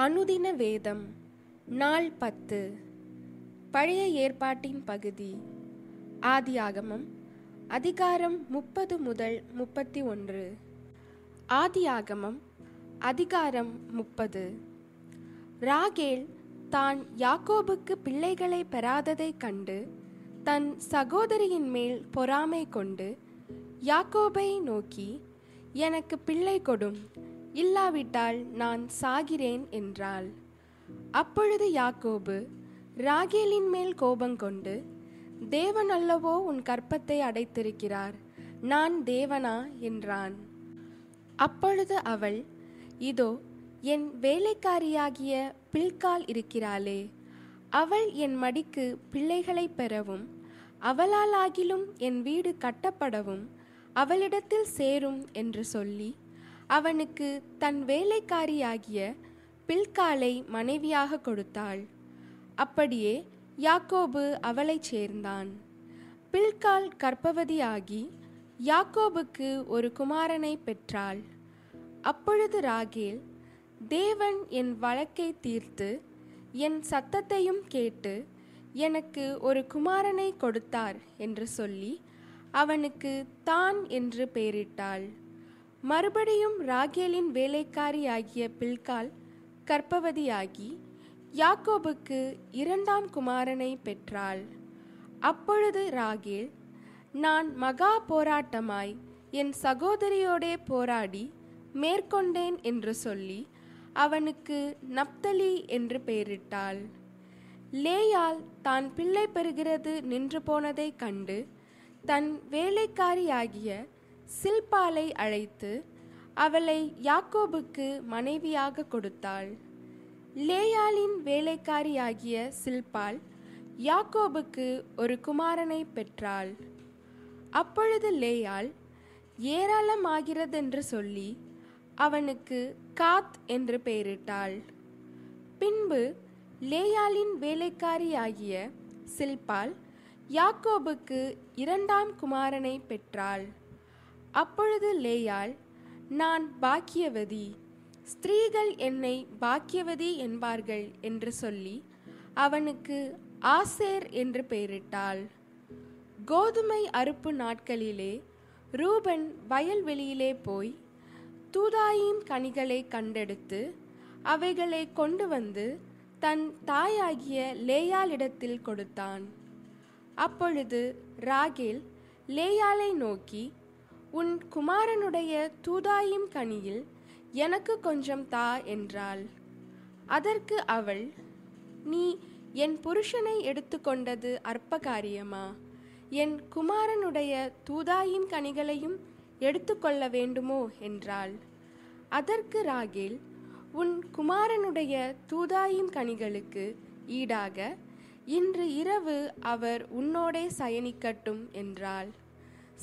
அனுதின வேதம் நாள் பத்து. பழைய ஏற்பாட்டின் பகுதி ஆதியாகமம் அதிகாரம் முப்பது முதல் முப்பத்தி ஒன்று. ஆதியாகமம் அதிகாரம் முப்பது. ராகேல் தான் யாக்கோபுக்கு பிள்ளைகளை பெறாததைக் கண்டு தன் சகோதரியின் மேல் பொறாமை கொண்டு யாக்கோபை நோக்கி எனக்கு பிள்ளை கொடும் இல்லாவிட்டால் நான் சாகிறேன் என்றாள். அப்பொழுது யாக்கோபு ராகேலின் மேல் கோபங்கொண்டு தேவன் அல்லவோ உன் கற்பத்தை அடைத்திருக்கிறார் நான் தேவனா? என்றான். அப்பொழுது அவள் இதோ என் வேலைக்காரியாகிய பில்கால் இருக்கிறாளே அவள் என் மடிக்கு பிள்ளைகளை பெறவும் அவளாலாகிலும் என் வீடு கட்டப்படவும் அவளிடத்தில் சேரும் என்று சொல்லி அவனுக்கு தன் வேலைக்காரியாகிய பில்காலை மனைவியாக கொடுத்தாள். அப்படியே யாக்கோபு அவளைச் சேர்ந்தான். பில்கால் கர்ப்பவதியாகி யாக்கோபுக்கு ஒரு குமாரனை பெற்றாள். அப்பொழுது ராகேல் தேவன் என் வழக்கை தீர்த்து என் சத்தத்தையும் கேட்டு எனக்கு ஒரு குமாரனை கொடுத்தார் என்று சொல்லி அவனுக்கு தான் என்று பெயரிட்டாள். மறுபடியும் ராகேலின் வேலைக்காரியாகிய பில்கால் கற்பவதியாகி யாக்கோபுக்கு இரண்டாம் குமாரனை பெற்றாள். அப்பொழுது ராகேல் நான் மகா போராட்டமாய் என் சகோதரியோடே போராடி மேற்கொண்டேன் என்று சொல்லி அவனுக்கு நப்தலி என்று பெயரிட்டாள். லேயால் தான் பிள்ளை பெறுகிறது நின்று போனதைக் கண்டு தன் வேலைக்காரியாகிய சில்பாலை அழைத்து அவளை யாக்கோபுக்கு மனைவியாக கொடுத்தாள். லேயாளின் வேலைக்காரியாகிய சில்பால் யாக்கோபுக்கு ஒரு குமாரனை பெற்றாள். அப்பொழுது லேயாள் ஏராளமாகிறதென்று சொல்லி அவனுக்கு காத் என்று பெயரிட்டாள். பின்பு லேயாளின் வேலைக்காரியாகிய சில்பால் யாக்கோபுக்கு இரண்டாம் குமாரனை பெற்றாள். அப்பொழுது லேயாள் நான் பாக்கியவதி. ஸ்திரீகள் என்னை பாக்கியவதி என்பார்கள் என்று சொல்லி அவனுக்கு ஆசேர் என்று பெயரிட்டாள். கோதுமை அறுப்பு நாட்களிலே ரூபன் வயல்வெளியிலே போய் தூதாயின் கனிகளை கண்டெடுத்து அவைகளை கொண்டு வந்து தன் தாயாகிய லேயாளிடத்தில் கொடுத்தான். அப்பொழுது ராகேல் லேயாலை நோக்கி உன் குமாரனுடைய தூதாயும் கனியில் எனக்கு கொஞ்சம் தா என்றாள். அதற்கு அவள் நீ என் புருஷனை எடுத்துக்கொண்டது அற்ப காரியமா என் குமாரனுடைய தூதாயின் கனிகளையும் எடுத்துக்கொள்ள வேண்டுமோ? என்றாள். அதற்கு ராகேல் உன் குமாரனுடைய தூதாயின் கனிகளுக்கு ஈடாக இன்று இரவு அவர் உன்னோடே சயனிக்கட்டும் என்றாள்.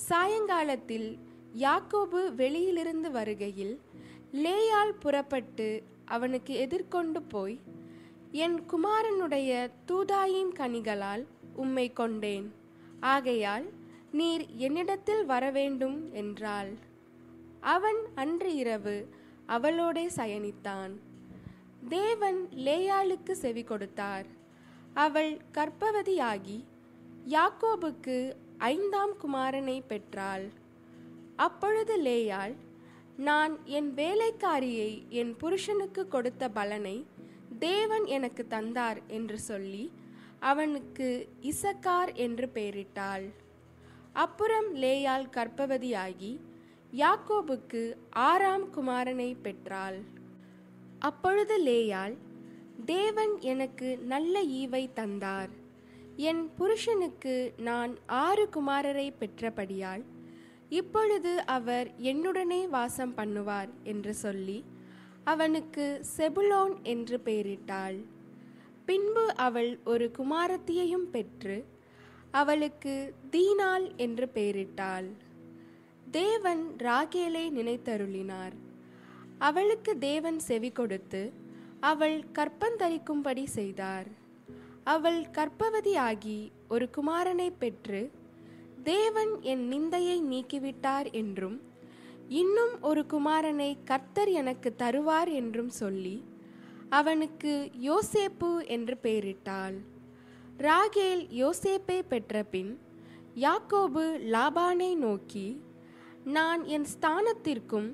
சாயங்காலத்தில் யாக்கோபு வெளியிலிருந்து வருகையில் லேயால் புறப்பட்டு அவனுக்கு எதிர்கொண்டு போய் என் குமாரனுடைய தூதாயின் கனிகளால் உம்மை கொண்டேன் ஆகையால் நீர் என்னிடத்தில் வரவேண்டும் என்றாள். அவன் அன்று இரவு அவளோடே சயனித்தான். தேவன் லேயாளுக்கு செவி கொடுத்தார். அவள் கர்ப்பவதியாகி யாக்கோபுக்கு ஐந்தாம் குமாரனை பெற்றாள். அப்பொழுது லேயாள் நான் என் வேலைக்காரியை என் புருஷனுக்கு கொடுத்த பலனை தேவன் எனக்கு தந்தார் என்று சொல்லி அவனுக்கு இசக்கார் என்று பெயரிட்டாள். அப்புறம் லேயாள் கர்ப்பவதியாகி யாக்கோபுக்கு ஆறாம் குமாரனை பெற்றாள். அப்பொழுது லேயாள் தேவன் எனக்கு நல்ல ஈவை தந்தார். என் புருஷனுக்கு நான் ஆறு குமாரரை பெற்றபடியால் இப்பொழுது அவர் என்னுடனே வாசம் பண்ணுவார் என்று சொல்லி அவனுக்கு செபுலோன் என்று பெயரிட்டாள். பின்பு அவள் ஒரு குமாரத்தியையும் பெற்று அவளுக்கு தீனாள் என்று பெயரிட்டாள். தேவன் ராகேலை நினைத்தருளினார். அவளுக்கு தேவன் செவி கொடுத்து அவள் கற்பந்தரிக்கும்படி செய்தார். அவள் கர்ப்பவதியாகி ஒரு குமாரனை பெற்று தேவன் என் நிந்தையை நீக்கிவிட்டார் என்றும் இன்னும் ஒரு குமாரனை கர்த்தர் எனக்கு தருவார் என்றும் சொல்லி அவனுக்கு யோசேப்பு என்று பெயரிட்டாள். ராகேல் யோசேப்பை பெற்றபின் யாக்கோபு லாபானை நோக்கி நான் என் ஸ்தானத்திற்கும்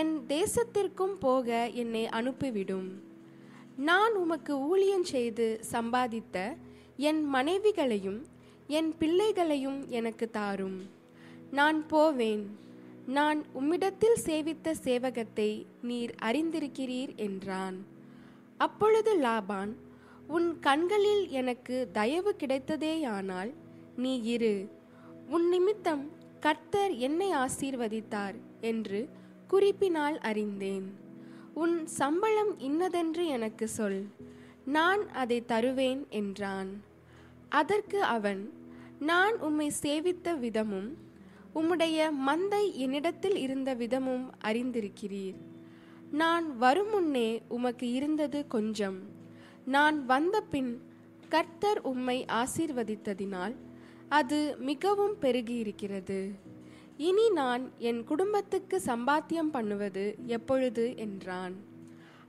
என் தேசத்திற்கும் போக என்னை அனுப்பிவிடும். நான் உமக்கு ஊழியம் செய்து சம்பாதித்த என் மனைவிகளையும் என் பிள்ளைகளையும் எனக்கு தாரும். நான் போவேன். நான் உம்மிடத்தில் சேவித்த சேவகத்தை நீர் அறிந்திருக்கிறீர் என்றான். அப்பொழுது லாபான் உன் கண்களில் எனக்கு தயவு கிடைத்ததேயானால் நீ இரு. உன் நிமித்தம் கர்த்தர் என்னை ஆசீர்வதித்தார் என்று குறிப்பினால் அறிந்தேன். உன் சம்பளம் இன்னதென்று எனக்கு சொல். நான் அதை தருவேன் என்றான். அதற்கு அவன் நான் உம்மை சேவித்த விதமும் உம்முடைய மந்தை என்னிடத்தில் இருந்த விதமும் அறிந்திருக்கிறீர். நான் வருமுன்னே உமக்கு இருந்தது கொஞ்சம். நான் வந்தபின் கர்த்தர் உம்மை ஆசீர்வதித்ததினால் அது மிகவும் பெருகியிருக்கிறது. இனி நான் என் குடும்பத்துக்கு சம்பாத்தியம் பண்ணுவது எப்பொழுது என்றான்.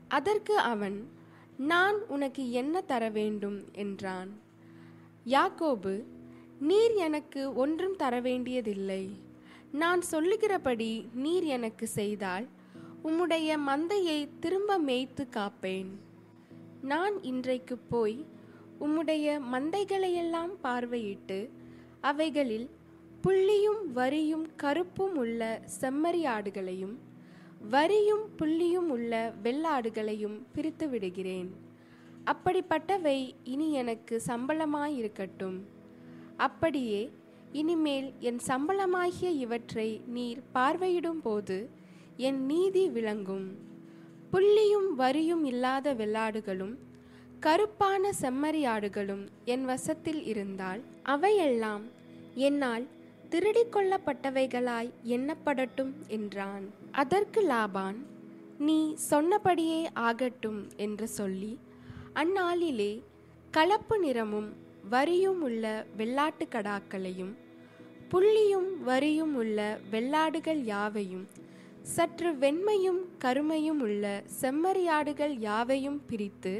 அதற்கு அவன் நான் உனக்கு என்ன தர வேண்டும்? என்றான். யாக்கோபு நீர் எனக்கு ஒன்றும் தர வேண்டியதில்லை. நான் சொல்லுகிறபடி நீர் எனக்கு செய்தால் உம்முடைய மந்தையை திரும்ப மேய்த்து காப்பேன். நான் இன்றைக்கு போய் உம்முடைய மந்தைகளையெல்லாம் பார்வையிட்டு அவைகளில் புள்ளியும் வரியும் கருப்பும் உள்ள செம்மறியாடுகளையும் வரியும் புள்ளியும் உள்ள வெள்ளாடுகளையும் பிரித்து விடுகிறேன். அப்படிப்பட்டவை இனி எனக்கு சம்பளமாயிருக்கட்டும். அப்படியே இனிமேல் என் சம்பளமாகிய இவற்றை நீர் பார்வையிடும் போது என் நீதி விளங்கும். புள்ளியும் வரியும் இல்லாத வெள்ளாடுகளும் கருப்பான செம்மறியாடுகளும் என் வசத்தில் இருந்தால் அவையெல்லாம் என்னால் திருடிக்கொள்ளப்பட்டவைகளாய் எண்ணப்படட்டும் என்றான். அதற்கு லாபான் நீ சொன்னபடியே ஆகட்டும் என்று சொல்லி அந்நாளிலே கலப்பு நிறமும் வரியும் உள்ள வெள்ளாட்டு கடாக்களையும் புள்ளியும் வரியும் உள்ள வெள்ளாடுகள் யாவையும் சற்று வெண்மையும் கருமையும் உள்ள செம்மறியாடுகள் யாவையும் பிரித்து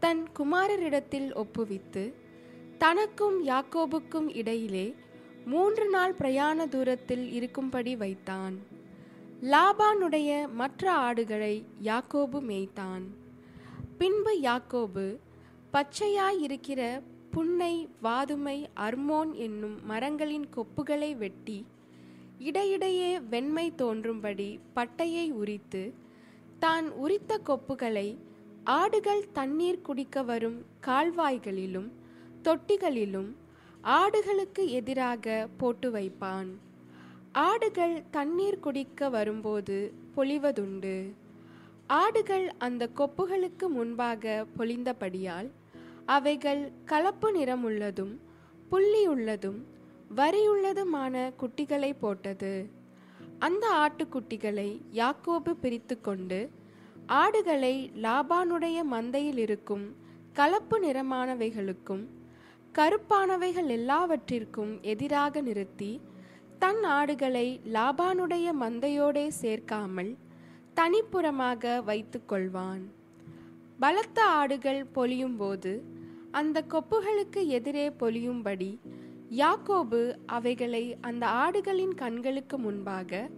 தன் குமாரரிடத்தில் ஒப்புவித்து தனக்கும் யாக்கோபுக்கும் இடையிலே மூன்று நாள் பிரயாண தூரத்தில் இருக்கும்படி வைத்தான். லாபானுடைய மற்ற ஆடுகளை யாக்கோபு மேய்த்தான். பின்பு யாக்கோபு பச்சையாயிருக்கிற புன்னை வாதுமை அர்மோன் என்னும் மரங்களின் கொப்புகளை வெட்டி இடையிடையே வெண்மை தோன்றும்படி பட்டையை உரித்து தான் உரித்த கொப்புகளை ஆடுகள் தண்ணீர் குடிக்க வரும் கால்வாய்களிலும் தொட்டிகளிலும் ஆடுகளுக்கு எதிராக போட்டு வைப்பான். ஆடுகள் தண்ணீர் குடிக்க வரும்போது பொழிவதுண்டு. ஆடுகள் அந்த கொப்புகளுக்கு முன்பாக பொழிந்தபடியால் அவைகள் கலப்பு நிறமுள்ளதும் புள்ளியுள்ளதும் வரியுள்ளதுமான குட்டிகளை போட்டது. அந்த ஆட்டுக்குட்டிகளை யாக்கோபு பிரித்து கொண்டு ஆடுகளை லாபானுடைய மந்தையில் இருக்கும் கலப்பு நிறமானவைகளுக்கும் கருப்பானவைகள் எல்லாவற்றிற்கும் எதிராக நிறுத்தி தன் ஆடுகளை லாபானுடைய மந்தையோடே சேர்க்காமல் தனிப்புறமாக வைத்து கொள்வான் பலத்த ஆடுகள் பொலியும்போது அந்த கொப்புகளுக்கு எதிரே பொலியும்படி யாக்கோபு அவைகளை அந்த ஆடுகளின் கண்களுக்கு முன்பாக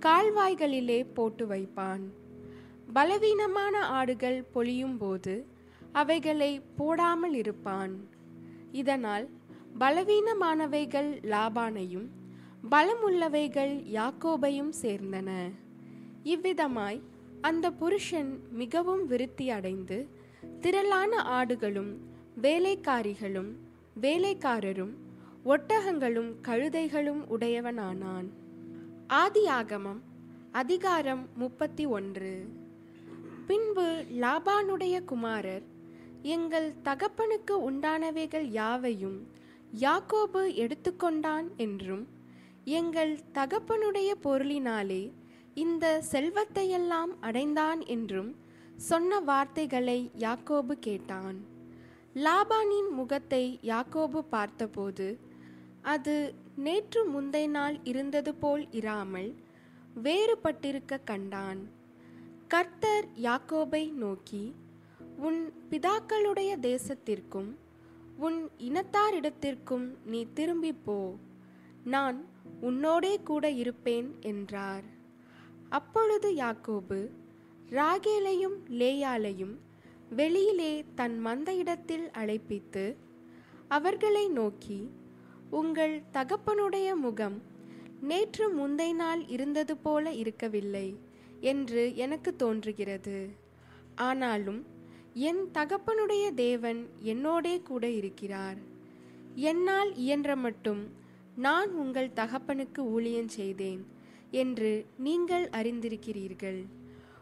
கால்வாய்களிலே போட்டு வைப்பான். பலவீனமான ஆடுகள் பொழியும் போது அவைகளை போடாமல் இருப்பான். இதனால் பலவீனமானவைகள் லாபானையும் பலமுள்ளவைகள் யாக்கோபையும் சேர்ந்தன. இவ்விதமாய் அந்த புருஷன் மிகவும் விருத்தி அடைந்து திரளான ஆடுகளும் வேலைக்காரிகளும் வேலைக்காரரும் ஒட்டகங்களும் கழுதைகளும் உடையவனானான். ஆதியாகமம் அதிகாரம் முப்பத்தி ஒன்று. பின்பு லாபானுடைய குமாரர் எங்கள் தகப்பனுக்கு உண்டானவைகள் யாவையும் யாக்கோபு எடுத்துக்கொண்டான் என்றும் எங்கள் தகப்பனுடைய பொருளினாலே இந்த செல்வத்தையெல்லாம் அடைந்தான் என்றும் சொன்ன வார்த்தைகளை யாக்கோபு கேட்டான். லாபானின் முகத்தை யாக்கோபு பார்த்தபோது அது நேற்று முந்தைய நாள் இருந்தது போல் இராமல் வேறுபட்டிருக்க கண்டான். கர்த்தர் யாக்கோபை நோக்கி உன் பிதாக்களுடைய தேசத்திற்கும் உன் இனத்தாரிடத்திற்கும் நீ திரும்பிப் போ. நான் உன்னோடே கூட இருப்பேன் என்றார். அப்பொழுது யாக்கோபு ராகேலையும் லேயாலையும் வெளியிலே தன் மந்தையிடத்தில் அழைப்பித்து அவர்களை நோக்கி உங்கள் தகப்பனுடைய முகம் நேற்று முந்தை நாள் இருந்தது போல இருக்கவில்லை என்று எனக்கு தோன்றுகிறது. ஆனாலும் என் தகப்பனுடைய தேவன் என்னோடே கூட இருக்கிறார். என்னால் இயன்ற மட்டும் நான் உங்கள் தகப்பனுக்கு ஊழியம் செய்தேன் என்று நீங்கள் அறிந்திருக்கிறீர்கள்.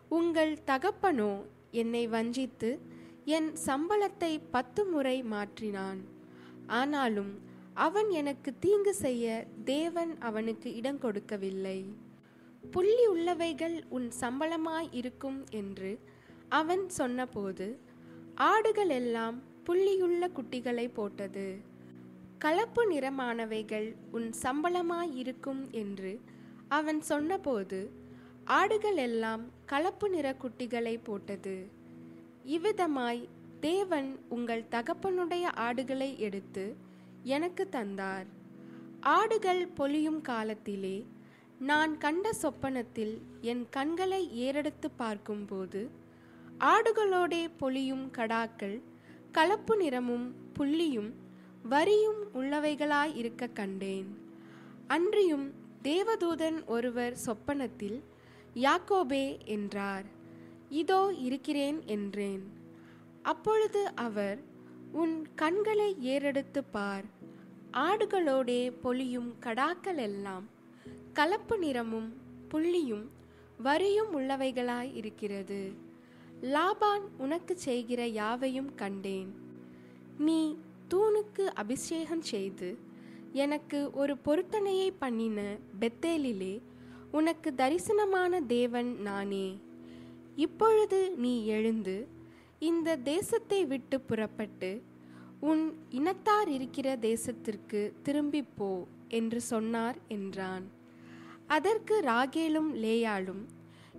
உங்கள் தகப்பனோ என்னை வஞ்சித்து என் சம்பளத்தை பத்து முறை மாற்றினான். ஆனாலும் அவன் எனக்கு தீங்கு செய்ய தேவன் அவனுக்கு இடம் கொடுக்கவில்லை. புள்ளி உள்ளவைகள் உன் சம்பளமாய் இருக்கும் என்று அவன் சொன்னபோது ஆடுகள் எல்லாம் புள்ளியுள்ள குட்டிகளை போட்டது. கலப்பு நிறமானவைகள் உன் சம்பளமாய் இருக்கும் என்று அவன் சொன்னபோது ஆடுகள் எல்லாம் கலப்பு நிற குட்டிகளை போட்டது. இவ்விதமாய் தேவன் உங்கள் தகப்பனுடைய ஆடுகளை எடுத்து எனக்கு தந்தார். ஆடுகள் பொலியும் காலத்திலே நான் கண்ட சொப்பனத்தில் என் கண்களை ஏறெடுத்து பார்க்கும்போது ஆடுகளோடே பொலியும் கடாக்கள் கலப்பு நிறமும் புள்ளியும் வரியும் உள்ளவைகளாய் இருக்க கண்டேன். அன்றியும் தேவதூதன் ஒருவர் சொப்பனத்தில் யாக்கோபே என்றார். இதோ இருக்கிறேன் என்றேன். அப்பொழுது அவர் உன் கண்களை ஏறெடுத்து பார். ஆடுகளோடே பொலியும் கடாக்கள் எல்லாம் கலப்பு நிறமும் புள்ளியும் வரியும் உள்ளவைகளாய் இருக்கிறது. லாபான் உனக்கு செய்கிற யாவையும் கண்டேன். நீ தூணுக்கு அபிஷேகம் செய்து எனக்கு ஒரு பொருத்தனையை பண்ணின பெத்தேலிலே உனக்கு தரிசனமான தேவன் நானே. இப்பொழுது நீ எழுந்து இந்த தேசத்தை விட்டு புறப்பட்டு உன் இனத்தார் இருக்கிற தேசத்திற்கு திரும்பிப் போ என்று சொன்னார் என்றான். அதற்கு ராகேலும் லேயாளும்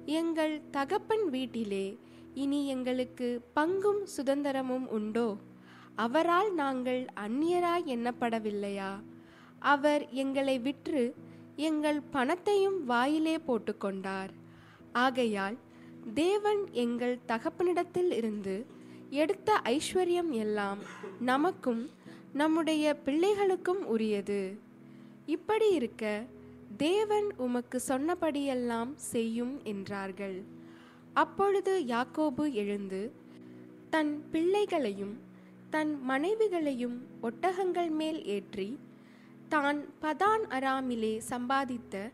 எங்கள் தகப்பன் வீட்டிலே இனி எங்களுக்கு பங்கும் சுதந்திரமும் உண்டோ? அவரால் நாங்கள் அந்நியராய் எண்ணப்படவில்லையா? அவர் எங்களை விற்று எங்கள் பணத்தையும் வாயிலே போட்டுக்கொண்டார். ஆகையால் தேவன் எங்கள் தகப்பனிடத்தில் இருந்து எடுத்த ஐஸ்வர்யம் எல்லாம் நமக்கும் நம்முடைய பிள்ளைகளுக்கும் உரியது. இப்படி இருக்க தேவன் உமக்கு சொன்னபடியெல்லாம் செய்யும் என்றார்கள். அப்பொழுது யாக்கோபு எழுந்து தன் பிள்ளைகளையும் தன் மனைவிகளையும் ஒட்டகங்கள் மேல் ஏற்றி தான் பதான் அராமிலே சம்பாதித்த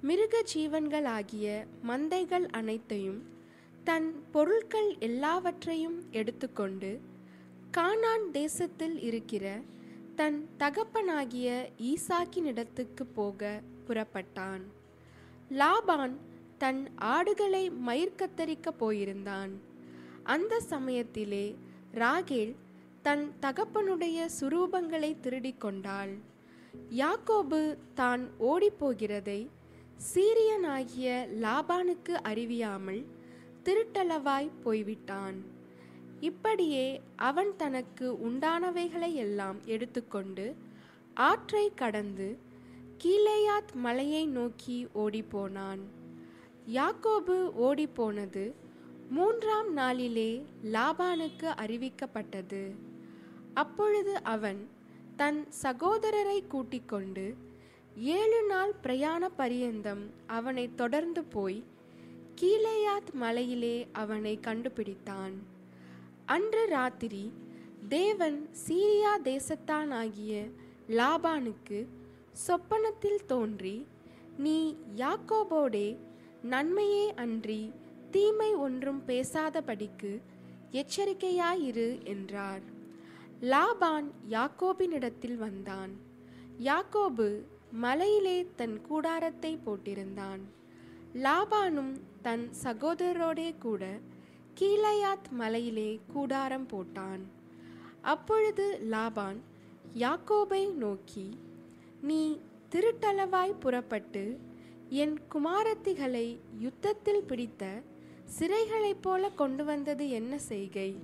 மிருக ஜீவன்களாகிய மந்தைகள் அனைத்தையும் தன் பொருட்கள் எல்லாவற்றையும் எடுத்துக்கொண்டு கானான் தேசத்தில் இருக்கிற தன் தகப்பனாகிய ஈசாக்கினிடத்துக்கு போக புறப்பட்டான். லாபான் தன் ஆடுகளை மயிர் கத்தரிக்க போயிருந்தான். அந்த சமயத்திலே ராகேல் தன் தகப்பனுடைய சுரூபங்களை திருடிக் கொண்டாள். யாக்கோபு தான் ஓடிப்போகிறதை சீரியனாகிய லாபானுக்கு அறிவியாமல் திருட்டளவாய் போய்விட்டான். இப்படியே அவன் தனக்கு உண்டானவைகளை எல்லாம் எடுத்துக்கொண்டு ஆற்றை கடந்து கீழேயாத் மலையை நோக்கி ஓடிப்போனான் யாக்கோபு ஓடிப்போனது. மூன்றாம் நாளிலே லாபானுக்கு அறிவிக்கப்பட்டது. அப்பொழுது அவன் தன் சகோதரரை கூட்டிக் கொண்டு ஏழு நாள் பிரயாண பரியந்தம் அவனை தொடர்ந்து போய் கீழேயாத் மலையிலே அவனை கண்டுபிடித்தான். அன்று ராத்திரி தேவன் சீரியா தேசத்தானாகிய லாபானுக்கு சொப்பனத்தில் தோன்றி நீ யாக்கோபோடே நன்மையே அன்றி தீமை ஒன்றும் பேசாதபடிக்கு எச்சரிக்கையாயிரு என்றார். லாபான் யாக்கோபினிடத்தில் வந்தான். யாக்கோபு மலையிலே தன் கூடாரத்தை போட்டிருந்தான். லாபானும் தன் சகோதரரோடே கூட கீழையாத் மலையிலே கூடாரம் போட்டான். அப்பொழுது லாபான் யாக்கோபை நோக்கி நீ திருட்டளவாய் புறப்பட்டு என் குமாரத்திகளை யுத்தத்தில் பிடித்த சிறைகளைப் போல கொண்டு வந்தது என்ன செய்கை?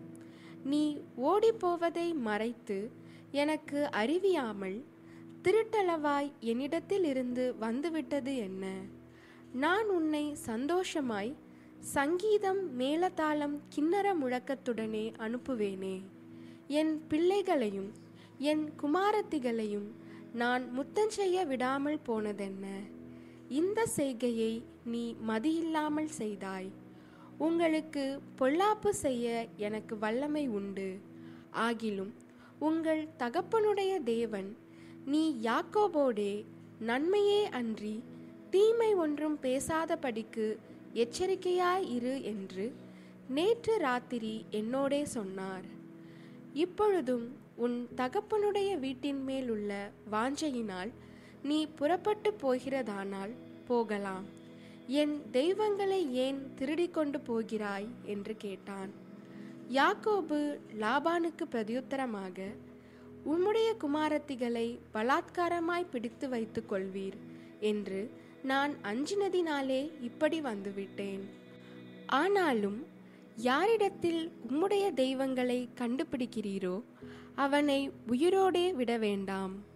நீ ஓடிப்போவதை மறைத்து எனக்கு அறிவியாமல் திருட்டளவாய் என்னிடத்தில் இருந்து வந்துவிட்டது என்ன? நான் உன்னை சந்தோஷமாய் சங்கீதம் மேலதாளம் கிண்ணற முழக்கத்துடனே அனுப்புவேனே. என் பிள்ளைகளையும் என் குமாரத்திகளையும் நான் முத்தஞ்செய்ய விடாமல் போனதென்ன? இந்த செய்கையை நீ மதியில்லாமல் செய்தாய். உங்களுக்கு பொல்லாப்பு செய்ய எனக்கு வல்லமை உண்டு. ஆகிலும் உங்கள் தகப்பனுடைய தேவன் நீ யாக்கோபோடே நன்மையே அன்றி தீமை ஒன்றும் பேசாதபடிக்கு எச்சரிக்கையாய் இரு என்று நேற்று ராத்திரி என்னோடே சொன்னார். இப்பொழுதும் உன் தகப்பனுடைய வீட்டின் மேல் உள்ள வாஞ்சையினால் நீ புறப்பட்டு போகிறதானால் போகலாம். என் தெய்வங்களை ஏன் திருடிக்கொண்டு போகிறாய்? என்று கேட்டான். யாக்கோபு லாபானுக்கு பிரதியுத்தரமாக உம்முடைய குமாரத்திகளை பலாத்காரமாய் பிடித்து வைத்துக் கொள்வீர் என்று நான் அஞ்சினதினாலே இப்படி வந்துவிட்டேன். ஆனாலும் யாரிடத்தில் உம்முடைய தெய்வங்களை கண்டுபிடிக்கிறீரோ அவனை உயிரோடே விட வேண்டாம்.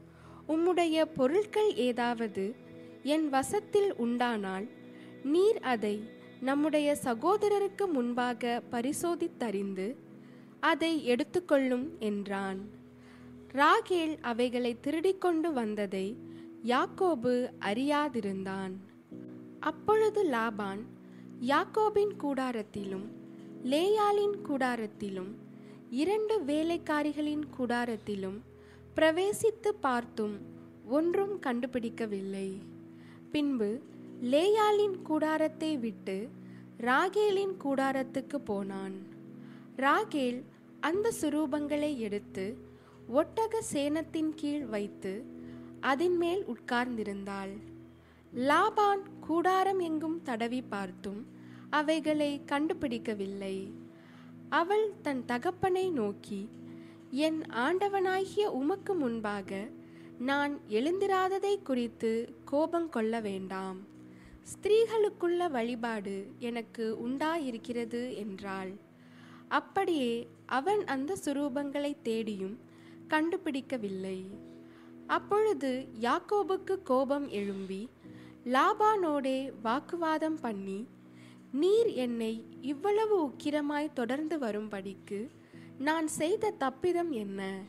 உம்முடைய பொருட்கள் ஏதாவது என் வசத்தில் உண்டானால் நீர் அதை நம்முடைய சகோதரருக்கு முன்பாக பரிசோதித்தறிந்து அதை எடுத்துக்கொள்ளும் என்றான். ராகேல் அவைகளை திருடிக்கொண்டு வந்ததை யாக்கோபு அறியாதிருந்தான். அப்பொழுது லாபான் யாக்கோபின் கூடாரத்திலும் லேயாலின் கூடாரத்திலும் இரண்டு வேலைக்காரிகளின் கூடாரத்திலும் பிரவேசித்து பார்த்தும் ஒன்றும் கண்டுபிடிக்கவில்லை. பின்பு லேயாலின் கூடாரத்தை விட்டு ராகேலின் கூடாரத்துக்கு போனான். ராகேல் அந்த சுரூபங்களை எடுத்து ஒட்டக சேனத்தின் கீழ் வைத்து அதன் மேல் உட்கார்ந்திருந்தாள். லாபான் கூடாரம் எங்கும் தடவி பார்த்தும் அவைகளை கண்டுபிடிக்கவில்லை. அவள் தன் தகப்பனை நோக்கி என் ஆண்டவனாகிய உமக்கு முன்பாக நான் எழுந்திராததை குறித்து கோபம் கொள்ள வேண்டாம். ஸ்திரீகளுக்குள்ள வழிபாடு எனக்கு உண்டாயிருக்கிறது என்றாள். அப்படியே அவன் அந்த சுரூபங்களை தேடியும் கண்டுபிடிக்கவில்லை. அப்பொழுது யாக்கோபுக்கு கோபம் எழும்பி லாபானோடே வாக்குவாதம் பண்ணி நீர் என்னை இவ்வளவு உக்கிரமாய் தொடர்ந்து வரும்படிக்கு நான் செய்த தப்பிதம் என்ன?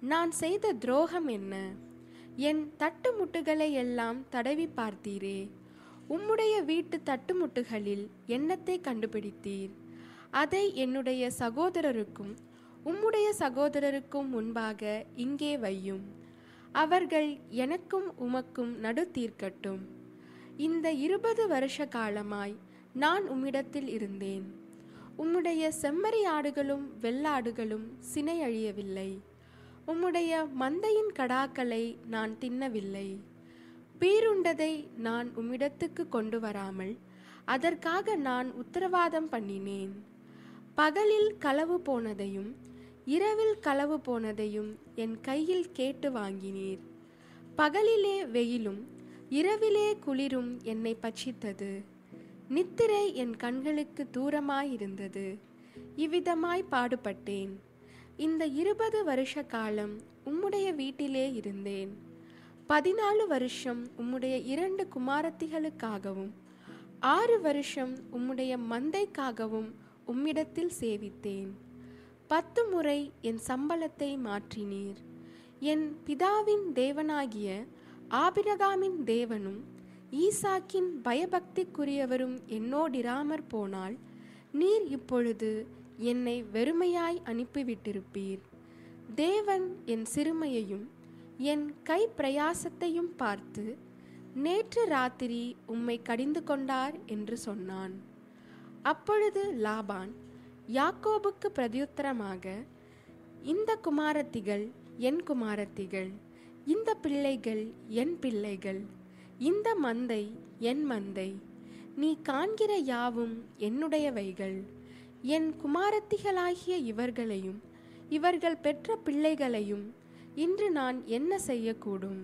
நான் செய்த துரோகம் என்ன? என் தட்டுமுட்டுகளை எல்லாம் தடவி பார்த்தீரே. உம்முடைய வீட்டு தட்டுமுட்டுகளில் எண்ணத்தை கண்டுபிடித்தீர்? அதை என்னுடைய சகோதரருக்கும் உம்முடைய சகோதரருக்கும் முன்பாக இங்கே வையும். அவர்கள் எனக்கும் உமக்கும் நடு தீர்க்கட்டும். இந்த இருபது வருஷ காலமாய் நான் உம்மிடத்தில் இருந்தேன். உம்முடைய செம்மறி ஆடுகளும் வெள்ளாடுகளும் சினை அழியவில்லை உம்முடைய மந்தையின் கடாக்களை நான் தின்னவில்லை. பீருண்டதை நான் உம்மிடத்துக்கு கொண்டு வராமல் அதற்காக நான் உத்தரவாதம் பண்ணினேன். பகலில் களவு போனதையும் இரவில் களவு போனதையும் என் கையில் கேட்டு வாங்கினீர். பகலிலே வெயிலும் இரவிலே குளிரும் என்னை பட்சித்தது. நித்திரை என் கண்களுக்கு தூரமாயிருந்தது. இவ்விதமாய் பாடுபட்டேன். இந்த இருபது வருஷ காலம் உம்முடைய வீட்டிலே இருந்தேன். பதினாலு வருஷம் உம்முடைய இரண்டு குமாரத்திகளுக்காகவும் ஆறு வருஷம் உம்முடைய மந்தைக்காகவும் உம்மிடத்தில் சேவித்தேன். பத்து முறை என் சம்பளத்தை மாற்றினீர். என் பிதாவின் தேவனாகிய ஆபிரகாமின் தேவனும் ஈசாக்கின் பயபக்திக்குரியவரும் என்னோடிராமற் போனால் நீர் இப்பொழுது என்னை வெறுமையாய் அனுப்பிவிட்டிருப்பீர். தேவன் என் சிறுமையையும் என் கை பிரயாசத்தையும் பார்த்து நேற்று ராத்திரி உம்மை கடிந்து கொண்டார் என்று சொன்னான். அப்பொழுது லாபான் யாக்கோபுக்கு பிரதியுத்தரமாக இந்த குமாரத்திகள் என் குமாரத்திகள் இந்த பிள்ளைகள் என் பிள்ளைகள் இந்த மந்தை என் மந்தை நீ காண்கிற யாவும் என்னுடையவைகள். என் குமாரத்திகளாகிய இவர்களையும் இவர்கள் பெற்ற பிள்ளைகளையும் இன்று நான் என்ன செய்யக்கூடும்?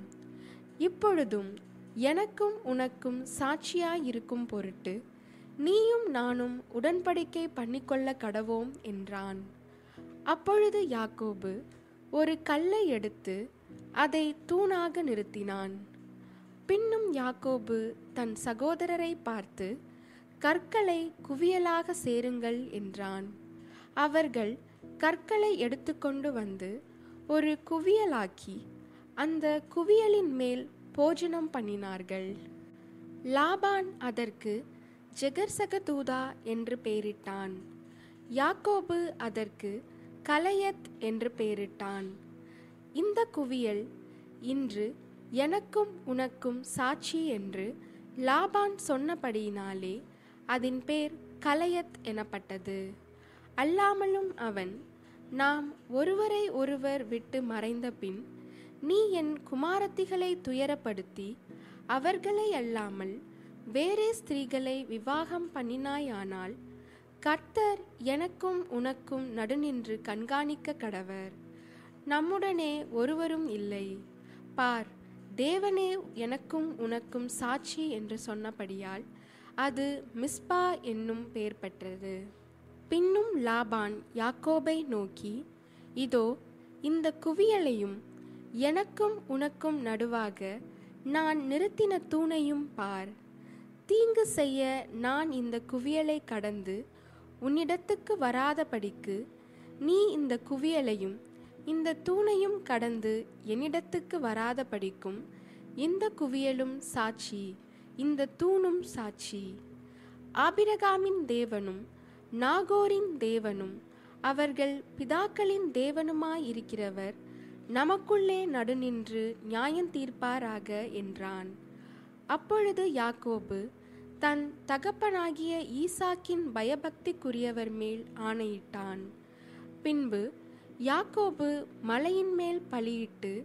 இப்பொழுதும் எனக்கும் உனக்கும் சாட்சியாயிருக்கும் பொருட்டு நீயும் நானும் உடன்படிக்கை பண்ணிக்கொள்ள கடவோம் என்றான். அப்பொழுது யாக்கோபு ஒரு கல்லை எடுத்து அதை தூணாக நிறுத்தினான். பின்னும் யாக்கோபு தன் சகோதரரை பார்த்து கற்களை குவியலாக சேருங்கள் என்றான். அவர்கள் கற்களை எடுத்துக்கொண்டு வந்து ஒரு குவியலாக்கி அந்த குவியலின் மேல் போஜனம் பண்ணினார்கள். லாபான் அதற்கு ஜெகர்சகதூதா என்று பெயரிட்டான். யாக்கோபு அதற்கு கலையத் என்று பெயரிட்டான். இந்த குவியல் இன்று எனக்கும் உனக்கும் சாட்சி என்று லாபான் சொன்னபடியினாலே அதன் பேர் கலையத் எனப்பட்டது. அல்லாமலும் அவன் நாம் ஒருவரை ஒருவர் விட்டு மறைந்த பின் நீ என் குமாரத்திகளை துயரப்படுத்தி அவர்களை அல்லாமல் வேறே ஸ்திரீகளை விவாகம் பண்ணினாயானால் கர்த்தர் எனக்கும் உனக்கும் நடுநின்று கண்காணிக்க கடவர். நம்முடனே ஒருவரும் இல்லை. பார் தேவனே எனக்கும் உனக்கும் சாட்சி என்று சொன்னபடியால் அது மிஸ்பா என்னும் பெயர் பெற்றது. பின்னும் லாபான் யாக்கோபை நோக்கி இதோ இந்த குவியலையும் எனக்கும் உனக்கும் நடுவாக நான் நிறுத்தின தூணையும் பார். தீங்கு செய்ய நான் இந்த குவியலை கடந்து உன்னிடத்துக்கு வராதபடிக்கு நீ இந்த குவியலையும் இந்த தூணையும் கடந்து என்னிடத்துக்கு வராதபடிக்கும் இந்த குவியலும் சாட்சி இந்த தூணும் சாட்சி. ஆபிரகாமின் தேவனும் நாகோரின் தேவனும் அவர்கள் பிதாக்களின் தேவனுமாயிருக்கிறவர் நமக்குள்ளே நடுநின்று நியாயம் தீர்ப்பாராக என்றான். அப்பொழுது யாக்கோபு தன் தகப்பனாகிய ஈசாக்கின் பயபக்திக்குரியவர் மேல் ஆணையிட்டான். பின்பு யாக்கோபு மலையின் மேல் பலியிட்டு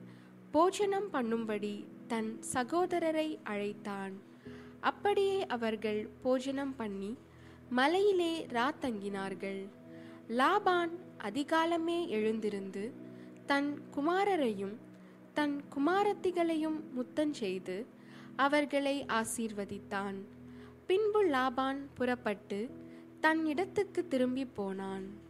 போஜனம் பண்ணும்படி தன் சகோதரரை அழைத்தான். அப்படியே அவர்கள் போஜனம் பண்ணி மலையிலே ராத்தங்கினார்கள் லாபான் அதிகாலமே எழுந்திருந்து தன் குமாரரையும் தன் குமாரத்திகளையும் முத்தஞ்செய்து அவர்களை ஆசீர்வதித்தான். பின்பு லாபான் புறப்பட்டு தன் இடத்துக்கு திரும்பி போனான்.